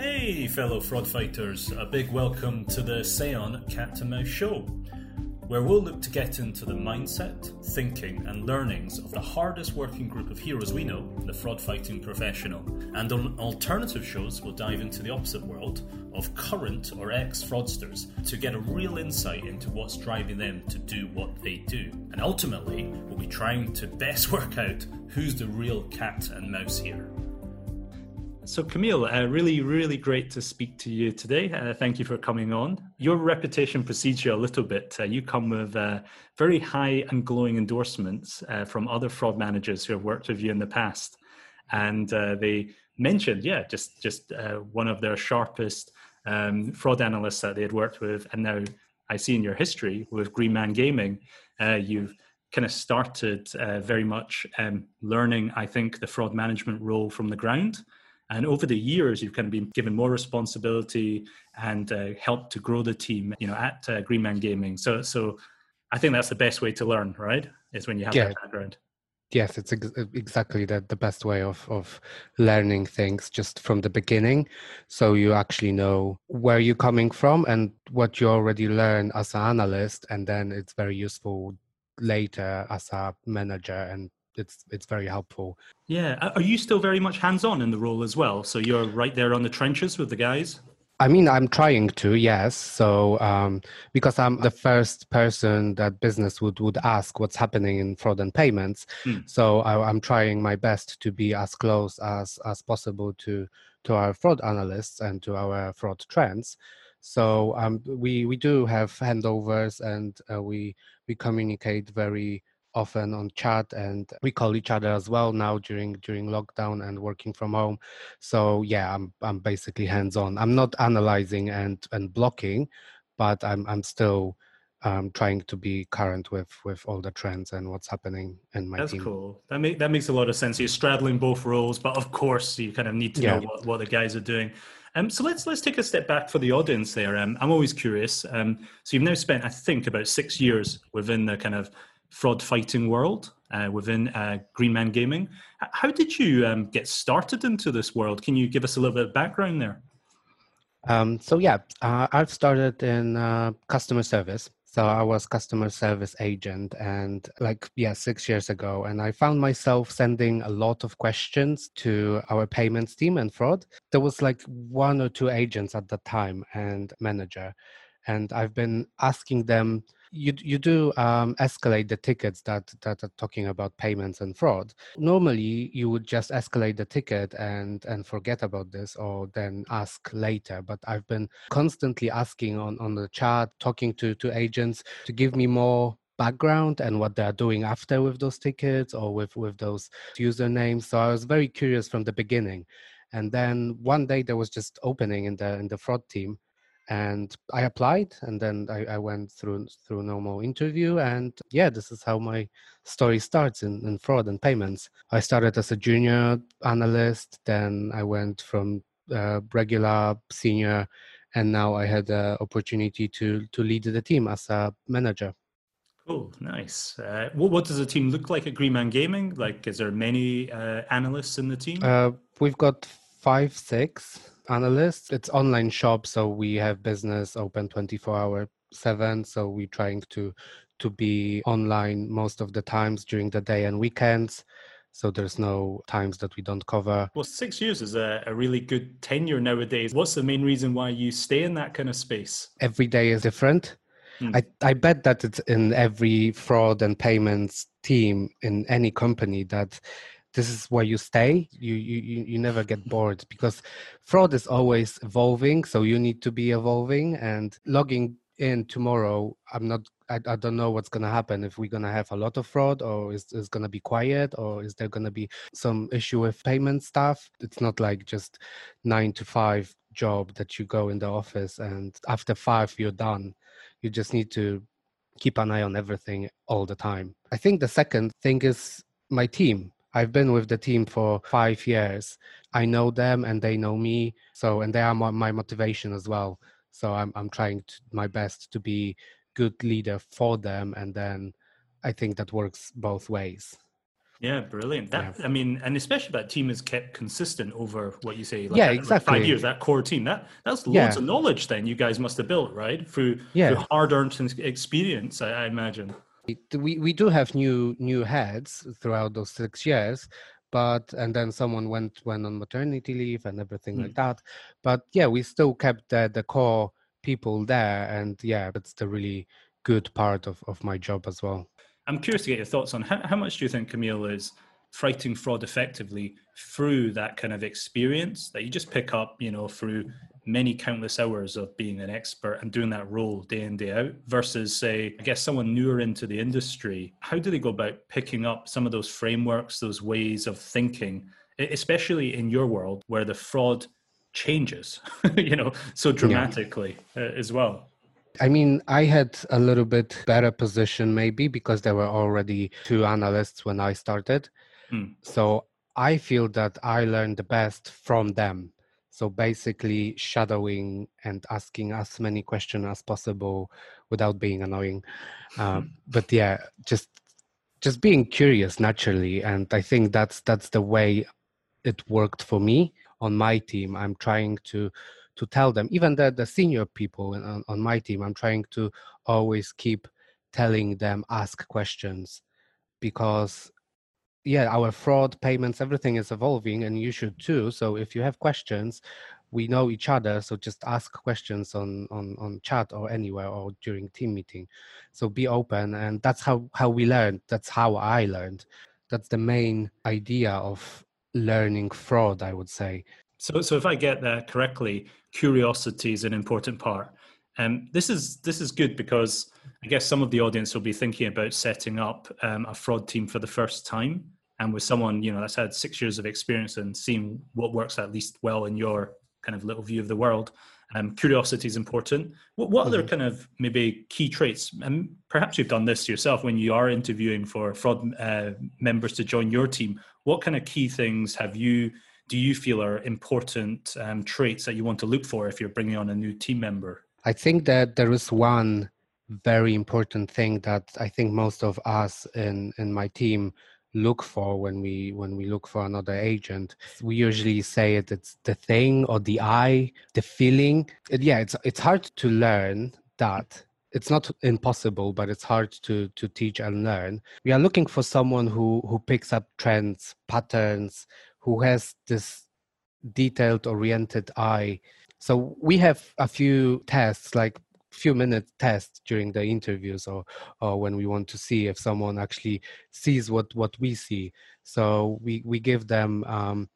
Hey, fellow fraud fighters, a big welcome to the Seon Cat and Mouse Show, where we'll look to get into the mindset, thinking, and learnings of the hardest working group of heroes we know, the fraud fighting professional. And on alternative shows, we'll dive into the opposite world of current or ex fraudsters to get a real insight into what's driving them to do what they do. And ultimately, we'll be trying to best work out who's the real cat and mouse here. So, Camille, uh, really, really great to speak to you today. Uh, thank you for coming on. Your reputation precedes you a little bit. Uh, you come with uh, very high and glowing endorsements uh, from other fraud managers who have worked with you in the past, and uh, they mentioned, yeah, just just one of their sharpest um, fraud analysts that they had worked with, and now I see in your history with Green Man Gaming, you've kind of started very much um, learning, I think, the fraud management role from the ground and over the years, you've kind of been given more responsibility and uh, helped to grow the team, you know, at uh, Green Man Gaming. So, so I think that's the best way to learn, right? Is when you have yeah. that background. Yes, it's ex- exactly the, the best way of, of learning things just from the beginning. So you actually know where you're coming from and what you already learn as an analyst. And then it's very useful later as a manager and it's it's very helpful. Yeah, are you still very much hands on in the role as well? So you're right there on the trenches with the guys. I mean, I'm trying to, yes. So um, because I'm the first person that business would would ask what's happening in fraud and payments, mm. so I, am trying my best to be as close as as possible to to our fraud analysts and to our fraud trends. So um, we we do have handovers and uh, we we communicate very often on chat and we call each other as well now during during lockdown and working from home so yeah i'm i'm basically hands on i'm not analyzing and and blocking but i'm i'm still um, trying to be current with with all the trends and what's happening in my That's team. cool. That make, that makes a lot of sense. You're straddling both roles, but of course you kind of need to yeah. know what, what the guys are doing. Um, so let's let's take a step back for the audience there. Um, I'm always curious. Um, so you've now spent, I think, about six years within the kind of fraud fighting world uh, within uh, Green Man Gaming. How did you um, get started into this world? Can you give us a little bit of background there? Um, so yeah, uh, I've started in uh, customer service. So I was customer service agent, and like yeah, six years ago, and I found myself sending a lot of questions to our payments team and fraud. There was like one or two agents at the time and manager, and I've been asking them you you do um, escalate the tickets that that are talking about payments and fraud. Normally, you would just escalate the ticket and and forget about this, or then ask later. But I've been constantly asking on on the chat, talking to to agents to give me more background and what they're doing after with those tickets or with with those usernames. So I was very curious from the beginning. And then one day there was just opening in the in the fraud team and I applied and then I, I, went through through normal interview and yeah this is how my story starts in, in fraud and payments I started as a junior analyst then I went from uh, regular senior and now I had the opportunity to to lead the team as a manager Cool, nice. Uh, what, what does the team look like at Green Man Gaming? Like, is there many uh, analysts in the team? Uh, we've got five, six analysts. It's online shop, so we have business open 24 hour seven. So we're trying to to be online most of the times during the day and weekends. So there's no times that we don't cover. Well, six years is a, a really good tenure nowadays. What's the main reason why you stay in that kind of space? Every day is different. Hmm. I, I bet that it's in every fraud and payments team in any company that this is where you stay you you you never get bored because fraud is always evolving so you need to be evolving and logging in tomorrow i'm not i, I don't know what's going to happen if we're going to have a lot of fraud or is it's going to be quiet or is there going to be some issue with payment stuff. It's not like just 9 to 5 job that you go in the office and after 5 you're done. You just need to keep an eye on everything all the time. I think the second thing is my team I've been with the team for five years. I know them and they know me. So, and they are my, my motivation as well. So I'm, I'm trying to, my best to be good leader for them. And then I think that works both ways. Yeah, brilliant. That yeah. I mean, and especially that team is kept consistent over what you say, like yeah, exactly. five years. That core team, that that's loads yeah. of knowledge. Then you guys must have built right through, yeah. through hard-earned experience. I, I imagine. We we do have new new heads throughout those six years, but and then someone went went on maternity leave and everything mm. like that. But yeah, we still kept the the core people there, and yeah, that's the really good part of of my job as well. I'm curious to get your thoughts on how, how much do you think Camille is fighting fraud effectively through that kind of experience that you just pick up, you know, through many countless hours of being an expert and doing that role day in day out versus say i guess someone newer into the industry how do they go about picking up some of those frameworks those ways of thinking especially in your world where the fraud changes you know so dramatically yeah. uh, as well I mean, I had a little bit better position maybe because there were already two analysts when I started. Mm. So I feel that I learned the best from them. So basically, shadowing and asking as many questions as possible without being annoying. Uh, but yeah, just just being curious naturally, and I think that's that's the way it worked for me on my team. I'm trying to to tell them even the, the senior people on, on my team i'm trying to always keep telling them ask questions because yeah our fraud payments everything is evolving and you should too. So if you have questions we know each other so just ask questions on on on chat or anywhere or during team meeting. So be open and that's how how we learned. That's how i learned. That's the main idea of learning fraud i would say. So, so if I get that correctly, curiosity is an important part. Um, this is this is good because I guess some of the audience will be thinking about setting up um, a fraud team for the first time, and with someone you know that's had six years of experience and seeing what works at least well in your kind of little view of the world. Um, curiosity is important. What, what mm-hmm. other kind of maybe key traits? And perhaps you've done this yourself when you are interviewing for fraud uh, members to join your team. What kind of key things have you do you feel are important um, traits that you want to look for if you're bringing on a new team member? I think that there is one very important thing that I think most of us in in my team look for when we when we look for another agent. We usually say it it's the thing or the eye the feeling. Yeah it's it's hard to learn that. It's not impossible but it's hard to to teach and learn. We are looking for someone who who picks up trends patterns who has this detailed oriented eye. So we have a few tests like few minute tests during the interviews or or when we want to see if someone actually sees what what we see. So we we give them um,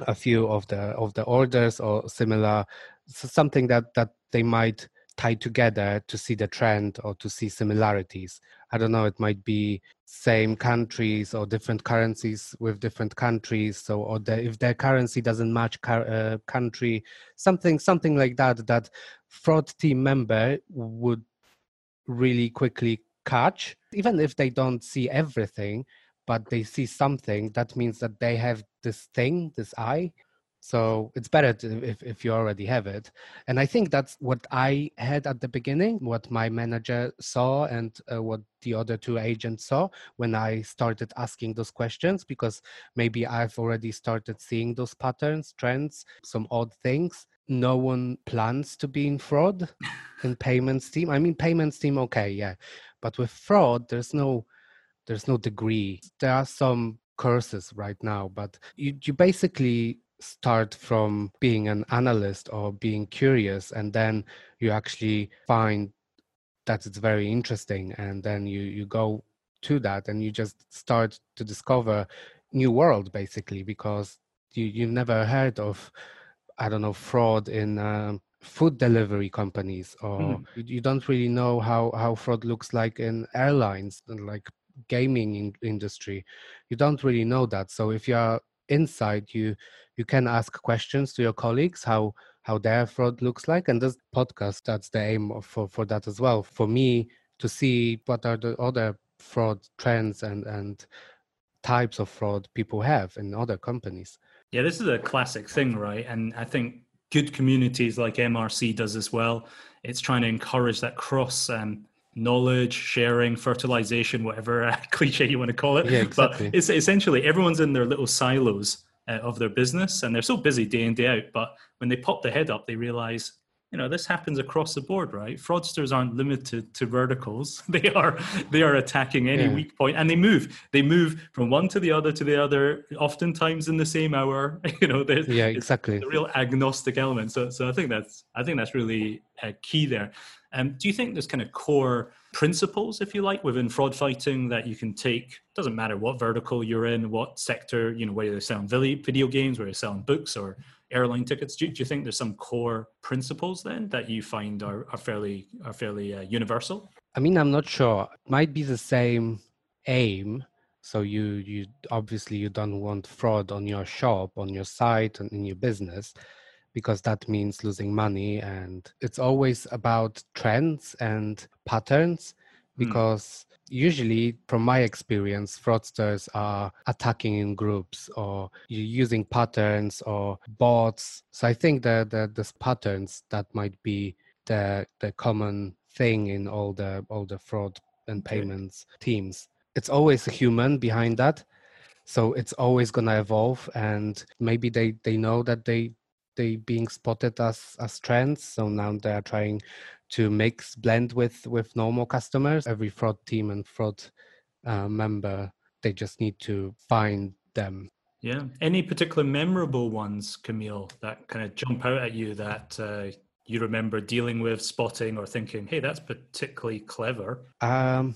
a few of the of the orders or similar something that that they might tie together to see the trend or to see similarities i don't know it might be same countries or different currencies with different countries so or the, if their currency doesn't match car, uh, country something something like that that fraud team member would really quickly catch even if they don't see everything but they see something that means that they have this thing this eye so it's better to, if, if you already have it. And I think that's what I had at the beginning, what my manager saw and uh, what the other two agents saw when I started asking those questions, because maybe I've already started seeing those patterns, trends, some odd things. No one plans to be in fraud in payments team. I mean, payments team, okay, yeah. But with fraud, there's no there's no degree. There are some courses right now, but you, you basically start from being an analyst or being curious and then you actually find that it's very interesting and then you you go to that and you just start to discover new world basically because you you've never heard of i don't know fraud in um, food delivery companies or mm. you, you, don't really know how how fraud looks like in airlines and like gaming in, industry you don't really know that so if you're inside you you can ask questions to your colleagues how how their fraud looks like and this podcast that's the aim of, for for that as well. For me to see what are the other fraud trends and and types of fraud people have in other companies. Yeah this is a classic thing right? And i think good communities like mrc does as well. It's trying to encourage that cross um, knowledge sharing, fertilization, whatever cliche you want to call it. Yeah, exactly. But it's essentially everyone's in their little silos uh, of their business, and they're so busy day in day out. But when they pop the head up, they realize you know this happens across the board right fraudsters aren't limited to verticals they are they are attacking any yeah. weak point and they move they move from one to the other to the other oftentimes in the same hour you know yeah exactly a real agnostic element so so i think that's i think that's really uh, key there um, do you think there's kind of core principles, if you like, within fraud fighting that you can take? Doesn't matter what vertical you're in, what sector, you know, whether you're selling video games, whether you're selling books or airline tickets. Do, do, you think there's some core principles then that you find are, are fairly are fairly uh, universal? I mean, I'm not sure. Might be the same aim. So you you obviously you don't want fraud on your shop, on your site, and in your business, because that means losing money. And it's always about trends and patterns, hmm. because usually from my experience fraudsters are attacking in groups or using patterns or bots so i think that the, the patterns that might be the the common thing in all the all the fraud and payments okay. teams it's always a human behind that so it's always going to evolve and maybe they they know that they they being spotted as as trends. So now they are trying to mix blend with with normal customers. Every fraud team and fraud uh, member they just need to find them. Yeah. Any particular memorable ones camille that kind of jump out at you that uh, you remember dealing with spotting or thinking hey that's particularly clever um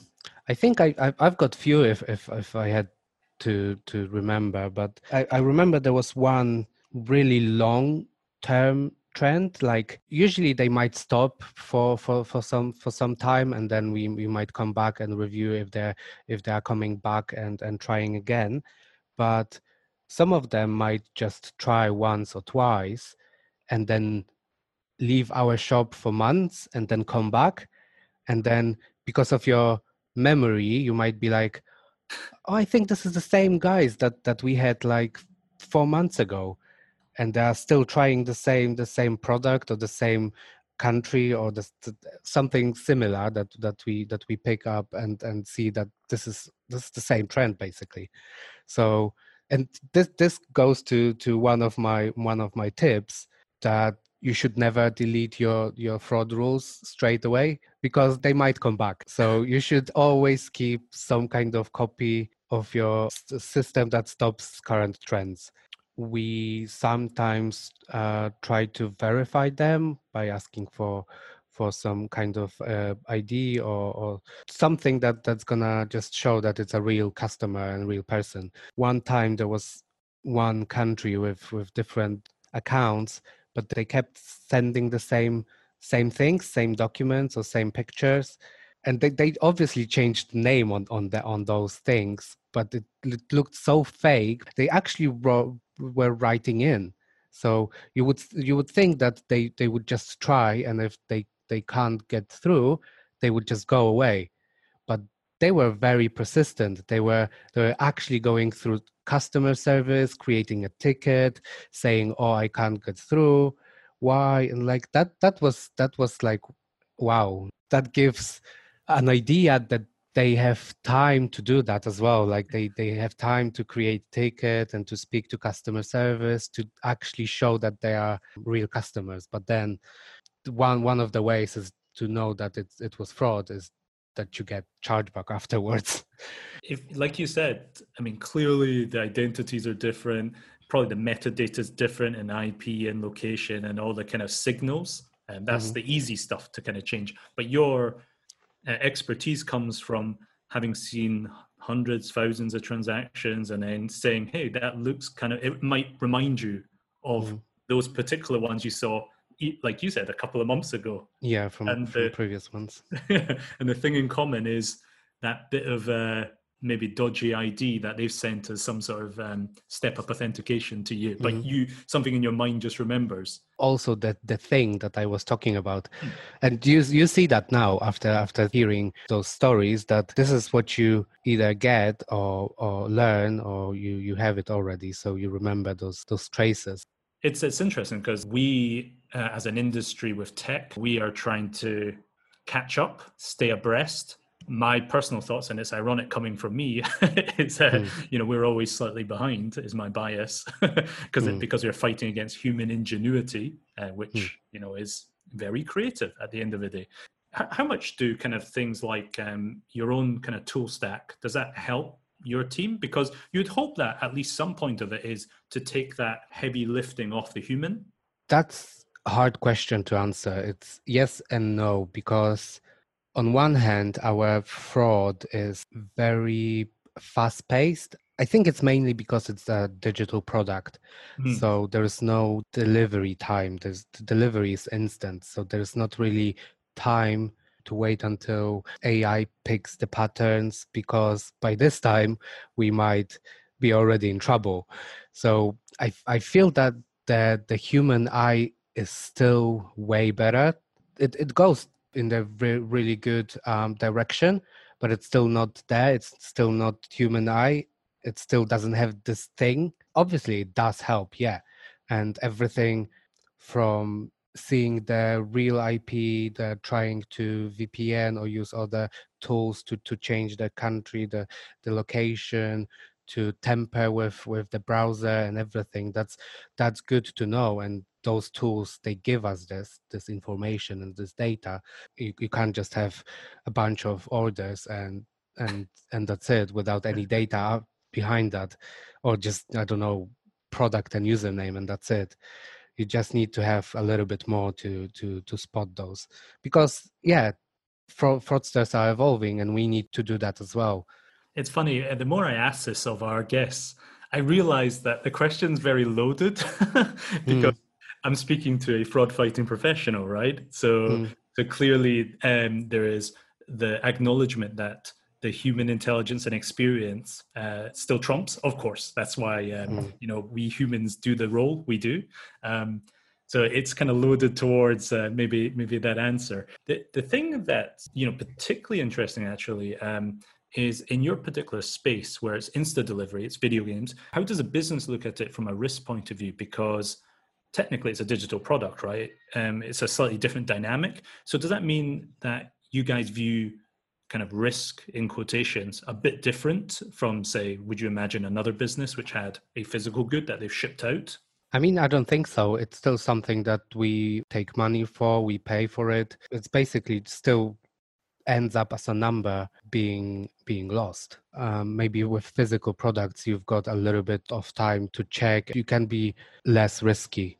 i think i i've got few if if if i had to to remember but i i remember there was one really long term trend like usually they might stop for for for some for some time and then we we might come back and review if they're if they are coming back and and trying again. But some of them might just try once or twice and then leave our shop for months and then come back. And then because of your memory you might be like oh i think this is the same guys that that we had like 4 months ago and they are still trying the same the same product or the same country or the, something similar that that we that we pick up and and see that this is this is the same trend basically. So and this this goes to to one of my one of my tips that you should never delete your your fraud rules straight away because they might come back. So you should always keep some kind of copy of your system that stops current trends we sometimes uh, try to verify them by asking for for some kind of uh, ID or, or, something that that's gonna just show that it's a real customer and real person. One time there was one country with with different accounts, but they kept sending the same same things, same documents or same pictures, and they, they obviously changed the name on on the on those things, but it, it looked so fake. They actually wrote were writing in. So you would you would think that they they would just try, and if they they can't get through, they would just go away. But they were very persistent. They were they were actually going through customer service, creating a ticket, saying, "Oh, I can't get through." Why? And like that that was that was like, wow. That gives an idea that they have time to do that as well. Like they they have time to create ticket and to speak to customer service to actually show that they are real customers. But then one one of the ways is to know that it, it was fraud is that you get chargeback afterwards. If like you said i mean clearly the identities are different. Probably the metadata is different in ip and location and all the kind of signals. And that's mm-hmm. the easy stuff to kind of change. But your expertise comes from having seen hundreds, thousands of transactions, and then saying, "Hey, that looks kind of." It might remind you of mm. those particular ones you saw, like you said, a couple of months ago. Yeah, from, and from the, previous ones. and the thing in common is that bit of uh, maybe dodgy ID that they've sent as some sort of um, step up authentication to you, but mm-hmm. you something in your mind just remembers. Also, that the thing that I was talking about, mm. and you you see that now after after hearing those stories that this is what you either get or or learn or you you have it already, so you remember those those traces. It's it's interesting because we uh, as an industry with tech, we are trying to catch up, stay abreast. My personal thoughts, and it's ironic coming from me, is uh, mm. you know we're always slightly behind. Is my bias because mm. because we're fighting against human ingenuity, uh, which mm. you know is very creative at the end of the day. H- how much do kind of things like um, your own kind of tool stack does that help your team? Because you'd hope that at least some point of it is to take that heavy lifting off the human. That's a hard question to answer. It's yes and no because on one hand, our fraud is very fast paced. I think it's mainly because it's a digital product. Mm. So there's no delivery time. There's the delivery is instant. So there's not really time to wait until AI picks the patterns because by this time we might be already in trouble. So I I feel that the the human eye is still way better. It it goes in the re- really good um, direction, but it's still not there. It's still not human eye. It still doesn't have this thing. Obviously, it does help, yeah, and everything from seeing the real IP, the trying to VPN or use other tools to to change the country, the the location, to temper with with the browser and everything. That's that's good to know and those tools they give us this this information and this data. You, you can't just have a bunch of orders and and and that's it without any data behind that or just i don't know product and username and that's it. You just need to have a little bit more to to to spot those because yeah fraud, fraudsters are evolving and we need to do that as well. It's funny uh, the more i ask this of our guests i realize that the question's very loaded because mm. I'm speaking to a fraud fighting professional, right? So, mm. so clearly, um, there is the acknowledgement that the human intelligence and experience uh, still trumps. Of course, that's why um, mm. you know we humans do the role we do. Um, so it's kind of loaded towards uh, maybe maybe that answer. The the thing that you know particularly interesting actually um, is in your particular space where it's insta delivery, it's video games. How does a business look at it from a risk point of view? Because technically it's a digital product, right? Um, it's a slightly different dynamic. So does that mean that you guys view kind of risk in quotations a bit different from say would you imagine another business which had a physical good that they've shipped out I mean, I don't think so. It's still something that we take money for, we pay for it. It's basically still ends up as a number being being lost. Um, maybe with physical products, you've got a little bit of time to check. You can be less risky.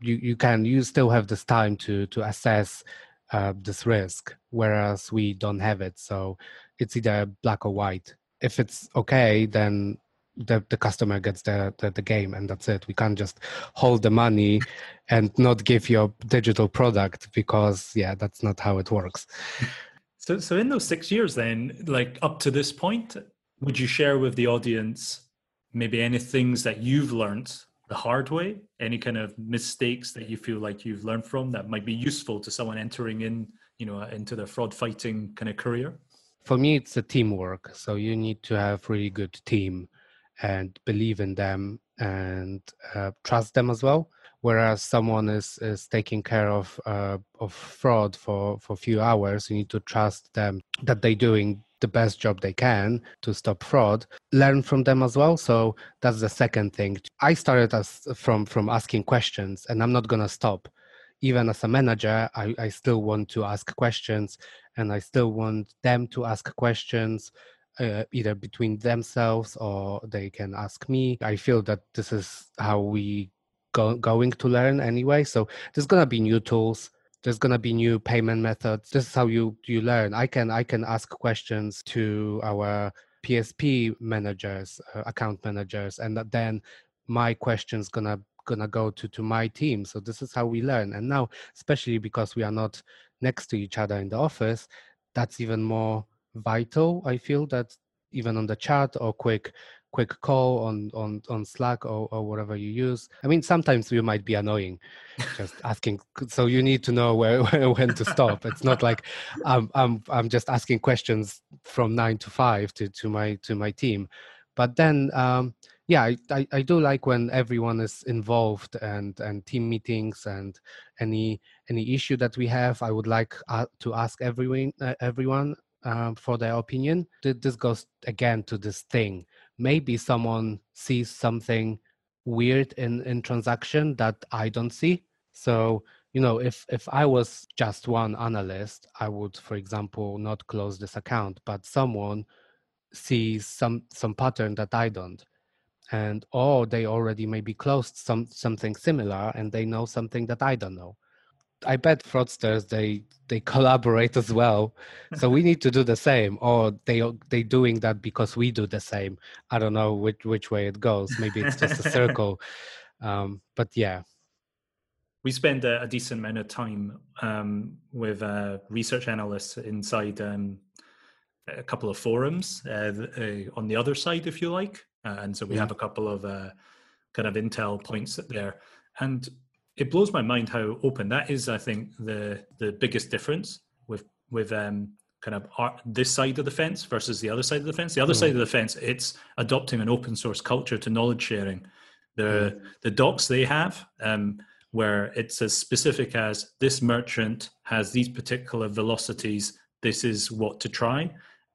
You you can you still have this time to to assess uh, this risk, whereas we don't have it. So it's either black or white. If it's okay, then the, the customer gets the, the, the game and that's it we can't just hold the money and not give your digital product because yeah that's not how it works So, so in those six years, then, like up to this point, would you share with the audience maybe any things that you've learned the hard way? Any kind of mistakes that you feel like you've learned from that might be useful to someone entering in, you know, into the fraud fighting kind of career? For me, it's a teamwork. So you need to have really good team and believe in them and uh, trust them as well whereas someone is is taking care of uh, of fraud for for a few hours you need to trust them that they're doing the best job they can to stop fraud. Learn from them as well. So that's the second thing. I started as from from asking questions and i'm not going to stop. Even as a manager I, I still want to ask questions and i still want them to ask questions uh, either between themselves or they can ask me. I feel that this is how we go, going to learn anyway. So there's gonna be new tools. There's gonna be new payment methods. This is how you you learn. I can I can ask questions to our PSP managers, uh, account managers, and then my questions gonna gonna go to to my team. So this is how we learn. And now, especially because we are not next to each other in the office, that's even more vital. I feel that even on the chat or quick quick call on on on slack or, or whatever you use. I mean sometimes you might be annoying just asking so you need to know where, where when to stop. It's not like i'm i'm i'm just asking questions from 9 to 5 to to my to my team. But then um yeah I, I, I do like when everyone is involved and and team meetings and any any issue that we have i would like uh, to ask everyone uh, everyone um, for their opinion. This goes again to this thing maybe someone sees something weird in in transaction that i don't see. So you know if if i was just one analyst i would for example not close this account but someone sees some some pattern that i don't. And or they already maybe closed some something similar and they know something that i don't know i bet fraudsters they they collaborate as well. So we need to do the same or they they doing that because we do the same. I don't know which which way it goes. Maybe it's just a circle. Um, but yeah. We spend a, a decent amount of time um, with uh, research analysts inside um, a couple of forums uh, uh, on the other side if you like. Uh, and so we yeah. have a couple of uh, kind of intel points there. And it blows my mind how open that is. I think the the biggest difference with with um, kind of our, this side of the fence versus the other side of the fence. The other mm. side of the fence, it's adopting an open source culture to knowledge sharing. The mm. the docs they have, um, where it's as specific as this merchant has these particular velocities. This is what to try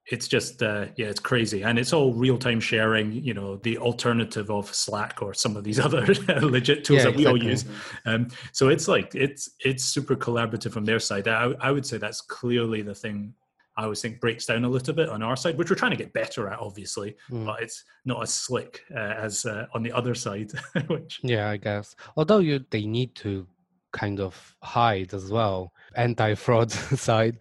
it's just uh, yeah it's crazy. And it's all real-time sharing you know the alternative of slack or some of these other legit tools yeah, that we exactly. all use. Um, so it's like it's it's super collaborative from their side. I, I would say that's clearly the thing i always think breaks down a little bit on our side which we're trying to get better at obviously mm. but it's not as slick uh, as uh, on the other side which yeah i guess. Although you they need to kind of hide as well anti-fraud side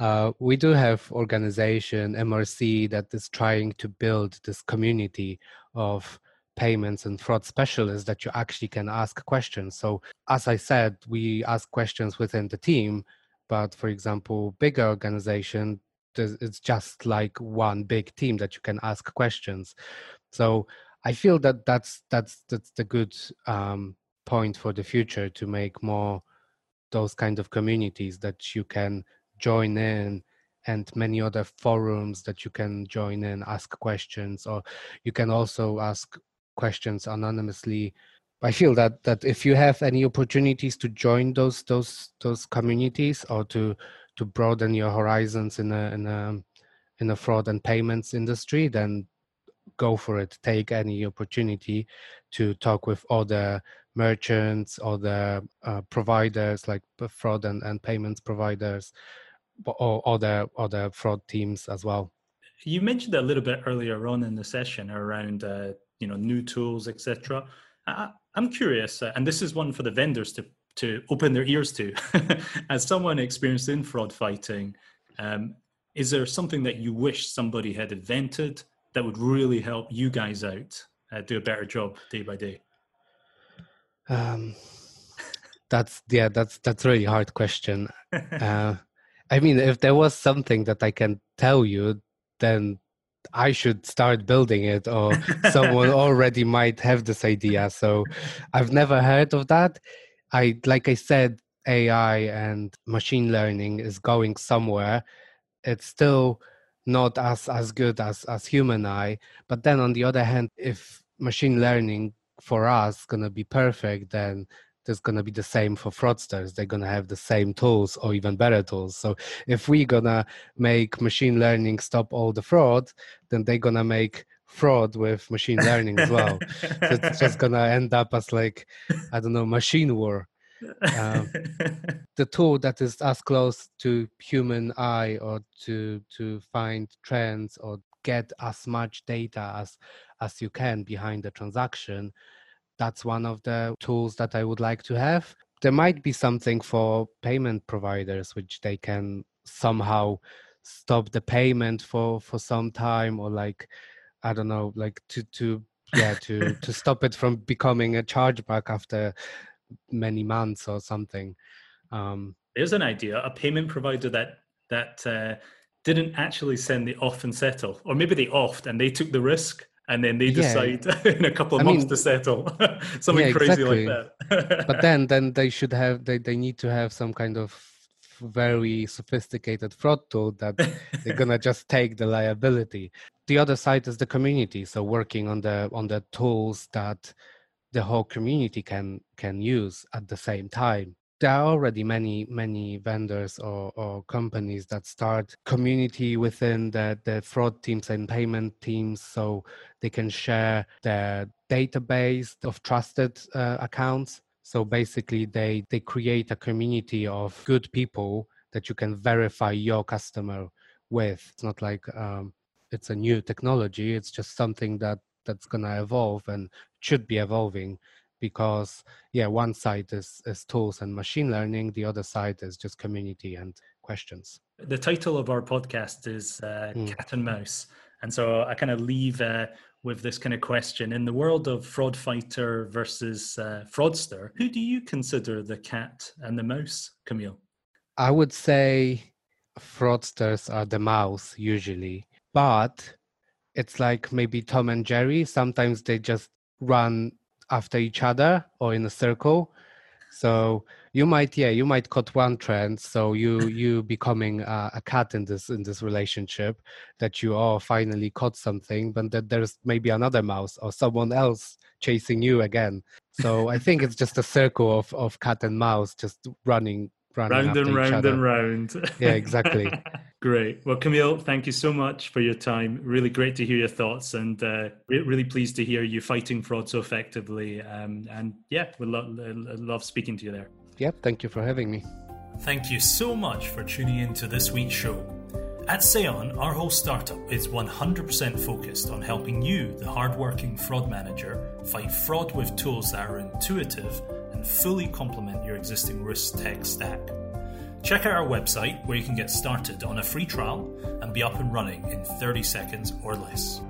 uh, we do have organization MRC that is trying to build this community of payments and fraud specialists that you actually can ask questions. So as I said, we ask questions within the team, but for example, bigger organization, it's just like one big team that you can ask questions. So I feel that that's that's that's the good um, point for the future to make more those kind of communities that you can join in and many other forums that you can join in ask questions or you can also ask questions anonymously. I feel that that if you have any opportunities to join those those those communities or to to broaden your horizons in a in a in a fraud and payments industry then go for it. Take any opportunity to talk with other merchants other uh, providers like fraud and, and payments providers or other other fraud teams as well. You mentioned a little bit earlier on in the session around uh, you know new tools, etc. I'm curious, uh, and this is one for the vendors to to open their ears to. As someone experienced in fraud fighting, um, is there something that you wish somebody had invented that would really help you guys out uh, do a better job day by day? Um, that's yeah, that's that's a really hard question. Uh, I mean, if there was something that I can tell you, then I should start building it, or someone already might have this idea. So I've never heard of that. I, like I said, AI and machine learning is going somewhere. It's still not as as good as as human eye. But then on the other hand, if machine learning for us gonna be perfect, then it's going to be the same for fraudsters. They're going to have the same tools or even better tools. So if we're going to make machine learning stop all the fraud then they're going to make fraud with machine learning as well. So it's just going to end up as like i don't know machine war. Um, the tool that is as close to human eye or to to find trends or get as much data as as you can behind the transaction that's one of the tools that I would like to have. There might be something for payment providers which they can somehow stop the payment for for some time or like I don't know, like to to yeah to to stop it from becoming a chargeback after many months or something. Um, There's an idea: a payment provider that that uh, didn't actually send the off and settle, or maybe they offed and they took the risk and then they decide yeah. in a couple of I months mean, to settle something yeah, crazy exactly. like that but then then they should have they, they need to have some kind of very sophisticated fraud tool that they're gonna just take the liability. The other side is the community, so working on the on the tools that the whole community can can use at the same time there are already many many vendors or, or companies that start community within the, the fraud teams and payment teams so they can share their database of trusted uh, accounts. So basically they they create a community of good people that you can verify your customer with. It's not like um, it's a new technology. It's just something that that's going to evolve and should be evolving because yeah one side is, is tools and machine learning the other side is just community and questions. The title of our podcast is uh, mm. cat and mouse and so i kind of leave uh, with this kind of question. In the world of fraud fighter versus uh, fraudster who do you consider the cat and the mouse camille? I would say fraudsters are the mouse usually but it's like maybe tom and jerry sometimes they just run after each other or in a circle. So you might yeah you might cut one trend. So you you becoming a, a, cat in this in this relationship that you all finally caught something but that there's maybe another mouse or someone else chasing you again. So i think it's just a circle of of cat and mouse just running round and round and round yeah exactly Great. Well, Camille, thank you so much for your time. Really great to hear your thoughts, and uh, really pleased to hear you fighting fraud so effectively. Um, and yeah, we lo- love speaking to you there. Yep. Thank you for having me. Thank you so much for tuning in to this week's show. At Seon, our whole startup is 100% focused on helping you, the hardworking fraud manager, fight fraud with tools that are intuitive and fully complement your existing risk tech stack. Check out our website where you can get started on a free trial and be up and running in 30 seconds or less.